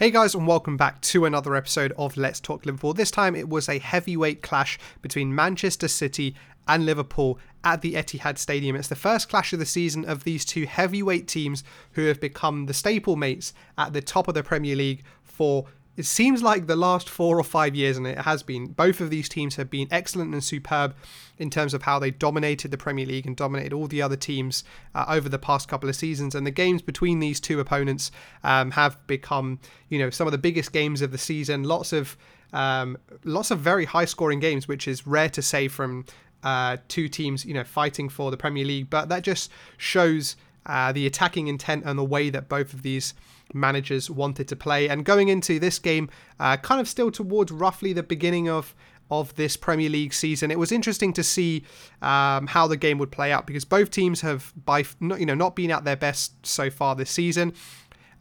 Hey guys, and welcome back to another episode of Let's Talk Liverpool. This time it was a heavyweight clash between Manchester City and Liverpool at the Etihad Stadium. It's the first clash of the season of these two heavyweight teams who have become the staple mates at the top of the Premier League for it seems like the last four or five years, and it has been, both of these teams have been excellent and superb in terms of how they dominated the Premier League and dominated all the other teams uh, over the past couple of seasons. And the games between these two opponents um, have become, you know, some of the biggest games of the season. Lots of um, lots of very high scoring games, which is rare to say from uh, two teams, you know, fighting for the Premier League. But that just shows uh, the attacking intent and the way that both of these managers wanted to play. And going into this game, uh, kind of still towards roughly the beginning of of this Premier League season, it was interesting to see um, how the game would play out because both teams have by you know not been at their best so far this season.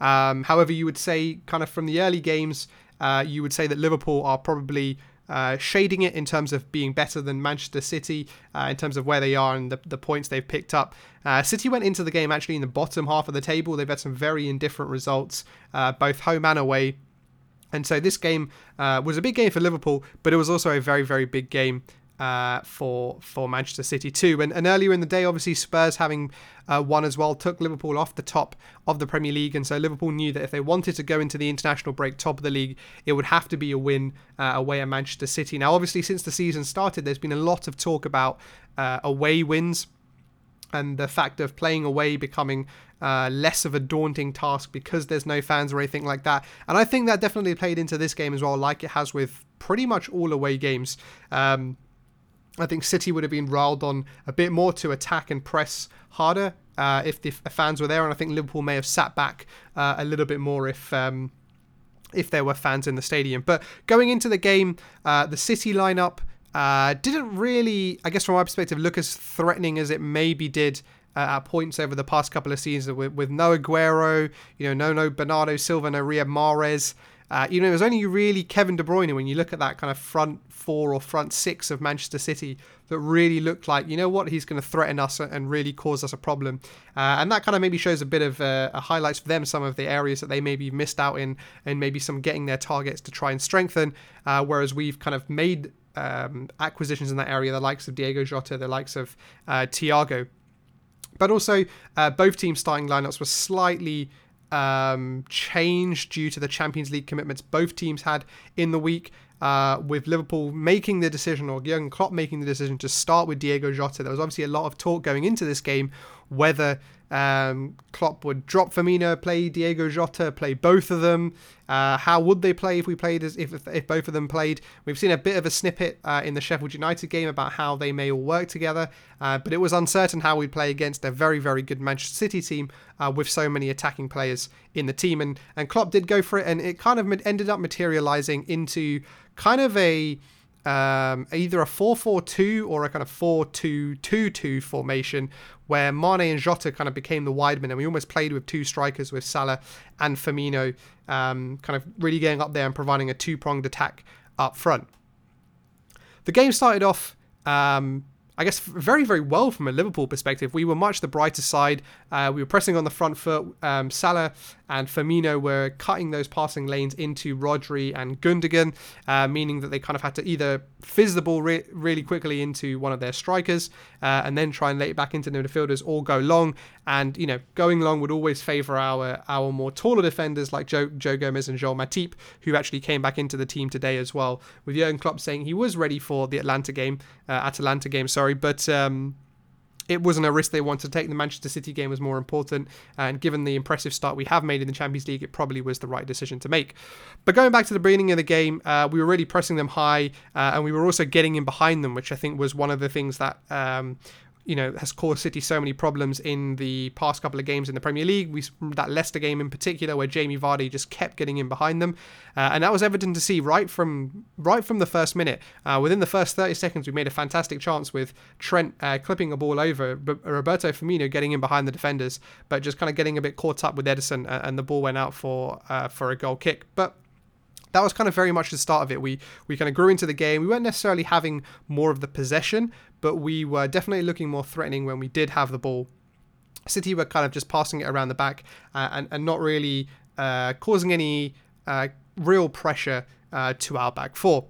Um, however, you would say kind of from the early games, uh, you would say that Liverpool are probably uh, shading it in terms of being better than Manchester City uh, in terms of where they are and the, the points they've picked up. Uh, City went into the game actually in the bottom half of the table. They've had some very indifferent results, uh, both home and away. And so this game uh, was a big game for Liverpool, but it was also a very, very big game uh, for for Manchester City too. And, and earlier in the day, obviously Spurs having uh, won as well took Liverpool off the top of the Premier League, and so Liverpool knew that if they wanted to go into the international break top of the league, it would have to be a win uh, away at Manchester City. Now, obviously, since the season started, there's been a lot of talk about uh, away wins and the fact of playing away becoming uh, less of a daunting task because there's no fans or anything like that. And I think that definitely played into this game as well, like it has with pretty much all away games. Um, I think City would have been riled on a bit more to attack and press harder uh, if the fans were there, and I think Liverpool may have sat back uh, a little bit more if. Um, if there were fans in the stadium. But going into the game, uh, the City lineup uh, didn't really, I guess from my perspective, look as threatening as it maybe did uh, at points over the past couple of seasons with, with no Aguero, you know, no no Bernardo Silva, no Riyad Mahrez. Uh, you know, it was only really Kevin De Bruyne when you look at that kind of front four or front six of Manchester City that really looked like, you know what, he's going to threaten us and really cause us a problem. Uh, and that kind of maybe shows a bit of uh, highlights for them, some of the areas that they maybe missed out in, and maybe some getting their targets to try and strengthen. Uh, whereas we've kind of made um, acquisitions in that area, the likes of Diego Jota, the likes of uh, Thiago. But also, uh, both teams' starting lineups were slightly um, changed due to the Champions League commitments both teams had in the week. Uh, with Liverpool making the decision, or Jurgen Klopp making the decision to start with Diego Jota, there was obviously a lot of talk going into this game whether um, Klopp would drop Firmino, play Diego Jota, play both of them. Uh, how would they play if we played as if, if both of them played? We've seen a bit of a snippet uh, in the Sheffield United game about how they may all work together, uh, but it was uncertain how we'd play against a very very good Manchester City team uh, with so many attacking players in the team. And and Klopp did go for it, and it kind of ended up materializing into kind of a um, either a 4-4-2 or a kind of 4-2-2-2 formation where Mane and Jota kind of became the wide men and we almost played with two strikers with Salah and Firmino um, kind of really getting up there and providing a two-pronged attack up front. The game started off um, I guess, very, very well from a Liverpool perspective. We were much the brighter side. Uh, we were pressing on the front foot. Um, Salah and Firmino were cutting those passing lanes into Rodri and Gundogan, uh, meaning that they kind of had to either fizz the ball re- really quickly into one of their strikers uh, and then try and lay it back into the midfielders or go long. And, you know, going long would always favour our our more taller defenders like Joe, Joe Gomez and Joel Matip, who actually came back into the team today as well, with Jurgen Klopp saying he was ready for the Atlanta game, uh, Atalanta game, sorry, but... Um, it wasn't a risk they wanted to take. The Manchester City game was more important, and given the impressive start we have made in the Champions League, it probably was the right decision to make. But going back to the beginning of the game, uh, we were really pressing them high, uh, and we were also getting in behind them, which I think was one of the things that um, you know has caused City so many problems in the past couple of games in the Premier League. We that Leicester game in particular, where Jamie Vardy just kept getting in behind them, uh, and that was evident to see right from right from the first minute. Uh, within the first 30 seconds, we made a fantastic chance with Trent uh, clipping a ball over, Roberto Firmino getting in behind the defenders, but just kind of getting a bit caught up with Ederson, uh, and the ball went out for uh, for a goal kick. But that was kind of very much the start of it. We we kind of grew into the game. We weren't necessarily having more of the possession, but we were definitely looking more threatening when we did have the ball. City were kind of just passing it around the back uh, and and not really uh, causing any uh, real pressure uh, to our back four.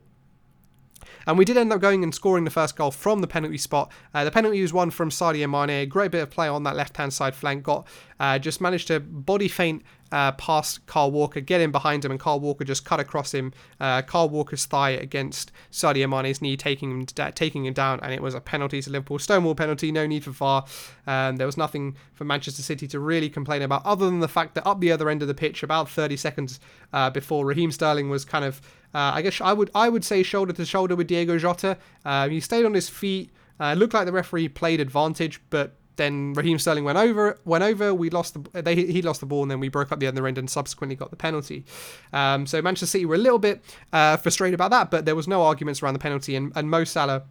And we did end up going and scoring the first goal from the penalty spot. Uh, the penalty was one from Sadio Mane. Great bit of play on that left hand side flank. Got uh, just managed to body feint uh, past Kyle Walker, get in behind him, and Kyle Walker just cut across him. Uh, Kyle Walker's thigh against Sadio Mane's knee, taking him da- taking him down, and it was a penalty to Liverpool. Stonewall penalty, no need for VAR. Um, there was nothing for Manchester City to really complain about, other than the fact that up the other end of the pitch, about 30 seconds uh, before Raheem Sterling was kind of, uh, I guess I would I would say shoulder to shoulder with Diego Jota. Uh, he stayed on his feet. Uh, looked like the referee played advantage, but then Raheem Sterling went over, went over. We lost the, they, he lost the ball, and then we broke up the other end and subsequently got the penalty. Um, so Manchester City were a little bit uh, frustrated about that, but there was no arguments around the penalty, and, and Mo Salah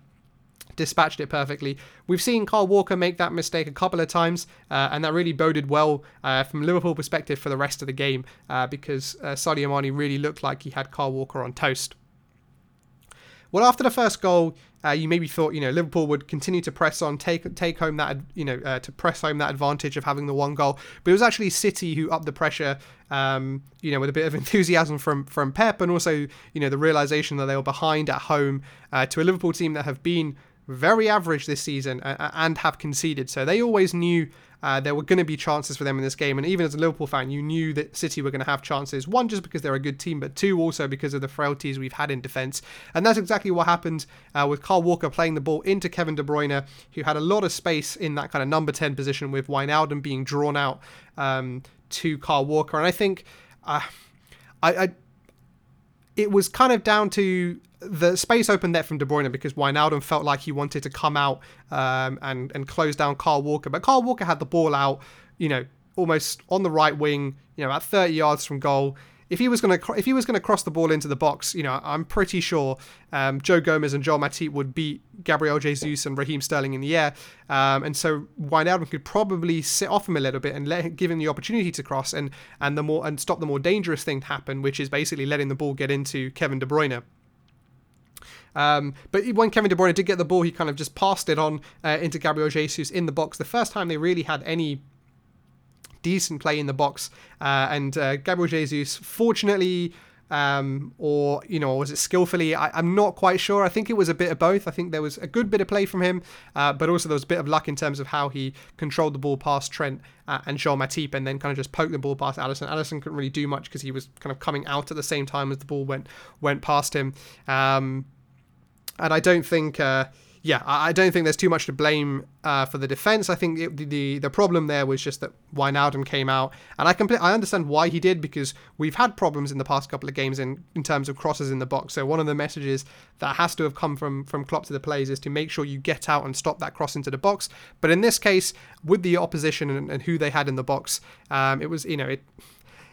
dispatched it perfectly. We've seen Kyle Walker make that mistake a couple of times, uh, and that really boded well uh, from Liverpool perspective for the rest of the game uh, because uh, Sadio Mane really looked like he had Kyle Walker on toast. Well, after the first goal, uh, you maybe thought you know Liverpool would continue to press on, take take home that you know uh, to press home that advantage of having the one goal, but it was actually City who upped the pressure. Um, you know, with a bit of enthusiasm from from Pep, and also you know the realization that they were behind at home uh, to a Liverpool team that have been very average this season and have conceded. So they always knew uh, there were going to be chances for them in this game. And even as a Liverpool fan, you knew that City were going to have chances. One, just because they're a good team, but two, also because of the frailties we've had in defence. And that's exactly what happened uh, with Kyle Walker playing the ball into Kevin De Bruyne, who had a lot of space in that kind of number 10 position with Wijnaldum being drawn out um, to Kyle Walker. And I think. Uh, I, I it was kind of down to the space opened there from De Bruyne because Wijnaldum felt like he wanted to come out um, and and close down Kyle Walker, but Kyle Walker had the ball out, you know, almost on the right wing, you know, at 30 yards from goal. If he was gonna if he was gonna cross the ball into the box, you know, I'm pretty sure um, Joe Gomez and Joel Matip would beat Gabriel Jesus and Raheem Sterling in the air, um, and so Wijnaldum could probably sit off him a little bit and let him, give him the opportunity to cross and and the more and stop the more dangerous thing to happen, which is basically letting the ball get into Kevin De Bruyne. Um, but when Kevin De Bruyne did get the ball, he kind of just passed it on uh, into Gabriel Jesus in the box. The first time they really had any decent play in the box, uh, and uh, Gabriel Jesus, fortunately. Um, or you know, was it skillfully? I, am not quite sure. I think it was a bit of both. I think there was a good bit of play from him, uh, but also there was a bit of luck in terms of how he controlled the ball past Trent uh, and Joel Matip, and then kind of just poked the ball past Alisson. Alisson couldn't really do much because he was kind of coming out at the same time as the ball went went past him. Um, and I don't think, uh, yeah, I don't think there's too much to blame uh, for the defense. I think it, the the problem there was just that Wijnaldum came out, and I compl- I understand why he did because we've had problems in the past couple of games in in terms of crosses in the box. So one of the messages that has to have come from from Klopp to the players is to make sure you get out and stop that cross into the box. But in this case, with the opposition and, and who they had in the box, um, it was you know it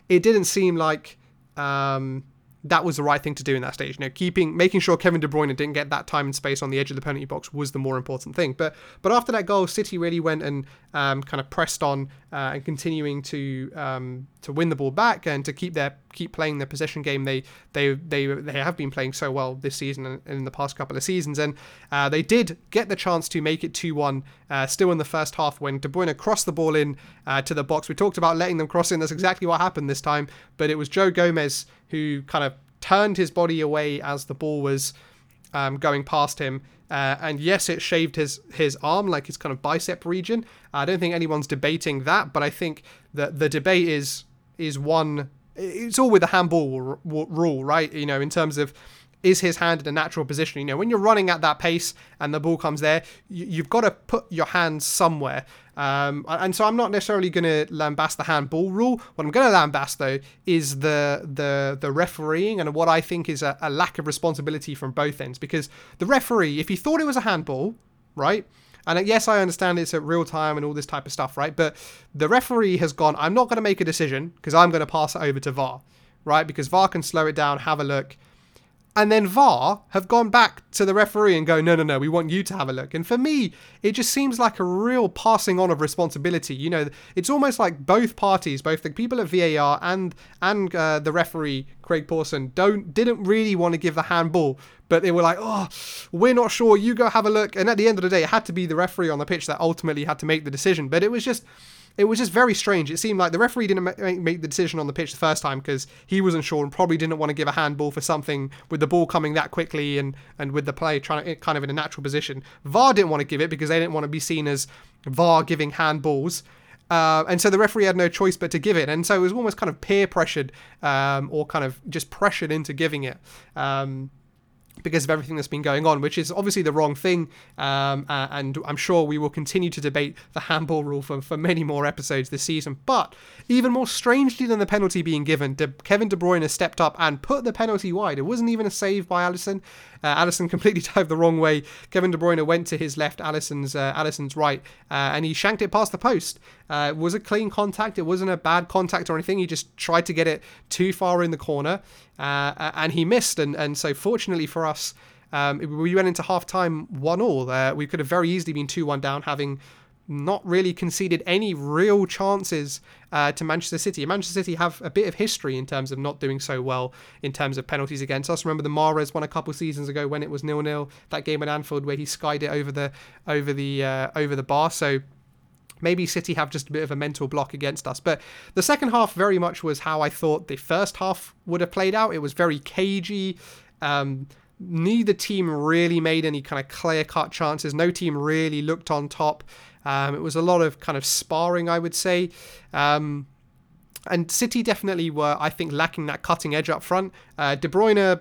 it didn't seem like. Um, that was the right thing to do in that stage. You know, keeping making sure Kevin De Bruyne didn't get that time and space on the edge of the penalty box was the more important thing. But but after that goal, City really went and um, kind of pressed on uh, and continuing to um, to win the ball back and to keep their keep playing their possession game. They they they they have been playing so well this season and in the past couple of seasons, and uh, they did get the chance to make it two one uh, still in the first half when De Bruyne crossed the ball in uh, to the box. We talked about letting them cross in. That's exactly what happened this time, but it was Joe Gomez who kind of turned his body away as the ball was um, going past him. Uh, and yes, it shaved his his arm, like his kind of bicep region. I don't think anyone's debating that, but I think that the debate is is one. It's all with the handball rule, right? You know, in terms of is his hand in a natural position? You know, when you're running at that pace and the ball comes there, you, have got to put your hands somewhere. Um, and so I'm not necessarily going to lambast the handball rule. What I'm going to lambast though is the the the refereeing and what I think is a, a lack of responsibility from both ends. Because the referee, if he thought it was a handball, right? And yes, I understand it's at real time and all this type of stuff, right? But the referee has gone, I'm not going to make a decision because I'm going to pass it over to VAR, right? Because VAR can slow it down, have a look, and then VAR have gone back to the referee and go, no, no, no, we want you to have a look. And for me, it just seems like a real passing on of responsibility. You know, it's almost like both parties, both the people at VAR and and uh, the referee Craig Pawson, don't didn't really want to give the handball, but they were like, oh, we're not sure. You go have a look. And at the end of the day, it had to be the referee on the pitch that ultimately had to make the decision. But it was just it was just very strange. It seemed like the referee didn't make, the decision on the pitch the first time because he wasn't sure and probably didn't want to give a handball for something with the ball coming that quickly and, and with the play trying to kind of in a natural position. VAR didn't want to give it because they didn't want to be seen as VAR giving handballs. Uh, and so the referee had no choice but to give it. And so it was almost kind of peer pressured um, or kind of just pressured into giving it. Um, because of everything that's been going on, which is obviously the wrong thing. Um, uh, and I'm sure we will continue to debate the handball rule for, for many more episodes this season. But even more strangely than the penalty being given, De- Kevin De Bruyne has stepped up and put the penalty wide. It wasn't even a save by Alisson. Uh, Alisson completely dived the wrong way. Kevin De Bruyne went to his left, Alisson's uh, Alisson's right, uh, and he shanked it past the post. It was a clean contact. It wasn't a bad contact or anything. He just tried to get it too far in the corner, and he missed. And and so fortunately for us. Um, we went into half time 1 all. Uh, we could have very easily been 2 1 down, having not really conceded any real chances uh, to Manchester City. Manchester City have a bit of history in terms of not doing so well in terms of penalties against us. Remember the Mahrez one a couple seasons ago when it was nil nil. That game at Anfield where he skied it over the over the uh, over the bar. So maybe City have just a bit of a mental block against us. But the second half very much was how I thought the first half would have played out. It was very cagey. Um, neither team really made any kind of clear cut chances. No team really looked on top. Um, it was a lot of kind of sparring, I would say. Um, and City definitely were, I think, lacking that cutting edge up front. Uh, De Bruyne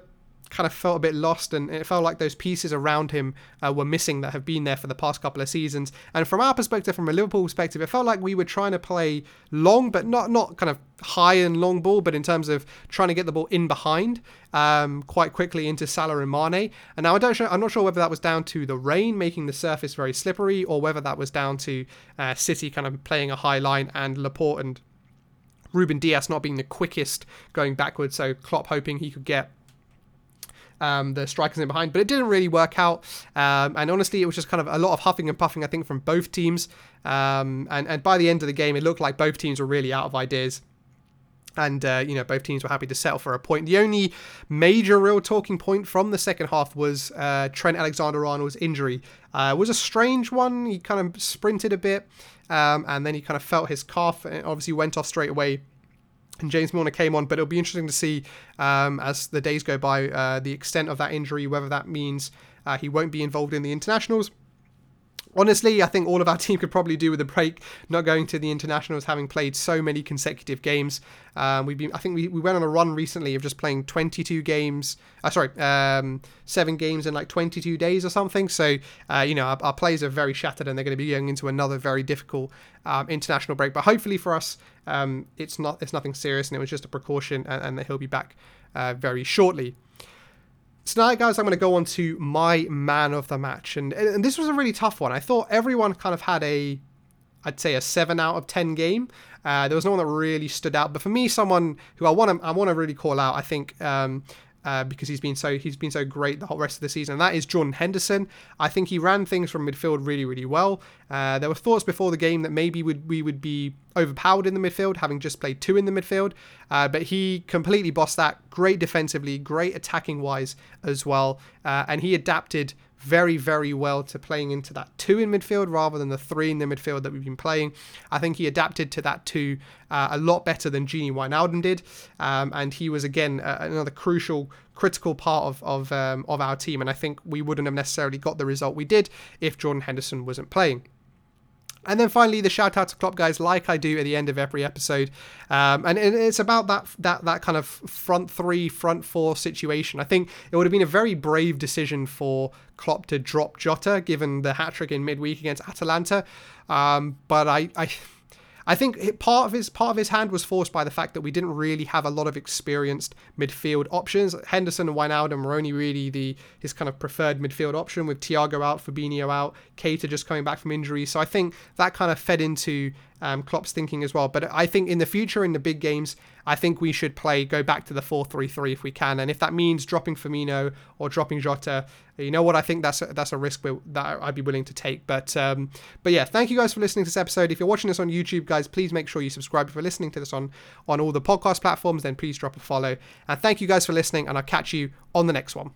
kind of felt a bit lost, and it felt like those pieces around him uh, were missing that have been there for the past couple of seasons. And from our perspective, from a Liverpool perspective, it felt like we were trying to play long, but not not kind of high and long ball, but in terms of trying to get the ball in behind um, quite quickly into Salah and Mane. And now I don't, I'm not sure whether that was down to the rain making the surface very slippery, or whether that was down to uh, City kind of playing a high line and Laporte and Ruben Dias not being the quickest going backwards. So Klopp hoping he could get um, the strikers in behind, but it didn't really work out. Um, and honestly, it was just kind of a lot of huffing and puffing, I think, from both teams. Um, and, and by the end of the game, it looked like both teams were really out of ideas. And, uh, you know, both teams were happy to settle for a point. The only major real talking point from the second half was uh, Trent Alexander Arnold's injury. Uh, it was a strange one. He kind of sprinted a bit um, and then he kind of felt his calf and obviously went off straight away and James Milner came on, but it'll be interesting to see um, as the days go by uh, the extent of that injury, whether that means uh, he won't be involved in the internationals honestly, I think all of our team could probably do with a break, not going to the internationals, having played so many consecutive games. Um, we've been, I think we, we went on a run recently of just playing 22 games. Uh, sorry, um, seven games in like 22 days or something. So uh, you know, our, our, players are very shattered, and they're going to be going into another very difficult um, international break. But hopefully for us, um, it's not it's nothing serious, and it was just a precaution, and, and that he'll be back uh, very shortly. Tonight, guys, I'm going to go on to my man of the match, and and this was a really tough one. I thought everyone kind of had a, I'd say a seven out of ten game. Uh, there was no one that really stood out, but for me, someone who I want to I want to really call out, I think um, uh, because he's been so he's been so great the whole rest of the season. And that is Jordan Henderson. I think he ran things from midfield really really well. Uh, there were thoughts before the game that maybe would we would be overpowered in the midfield, having just played two in the midfield. Uh, but he completely bossed that. Great defensively, great attacking wise as well, uh, and he adapted very, very well to playing into that two in midfield rather than the three in the midfield that we've been playing. I think he adapted to that two uh, a lot better than Gini Wijnaldum did, um, and he was again uh, another crucial, critical part of of um, of our team. And I think we wouldn't have necessarily got the result we did if Jordan Henderson wasn't playing. And then finally, the shout out to Klopp guys, like I do at the end of every episode, um, and it's about that that that kind of front three, front four situation. I think it would have been a very brave decision for Klopp to drop Jota, given the hat trick in midweek against Atalanta. Um, but I, I I think part of his part of his hand was forced by the fact that we didn't really have a lot of experienced midfield options. Henderson and Wijnaldum were only really the his kind of preferred midfield option with Thiago out, Fabinho out, Keita just coming back from injury. So I think that kind of fed into um, Klopp's thinking as well. But I think in the future, in the big games, I think we should play, go back to the 4 3 3 if we can. And if that means dropping Firmino or dropping Jota, you know what? I think that's a, that's a risk that I'd be willing to take. But um, but yeah, thank you guys for listening to this episode. If you're watching this on YouTube, guys, please make sure you subscribe. If you're listening to this on, on all the podcast platforms, then please drop a follow. And thank you guys for listening, and I'll catch you on the next one.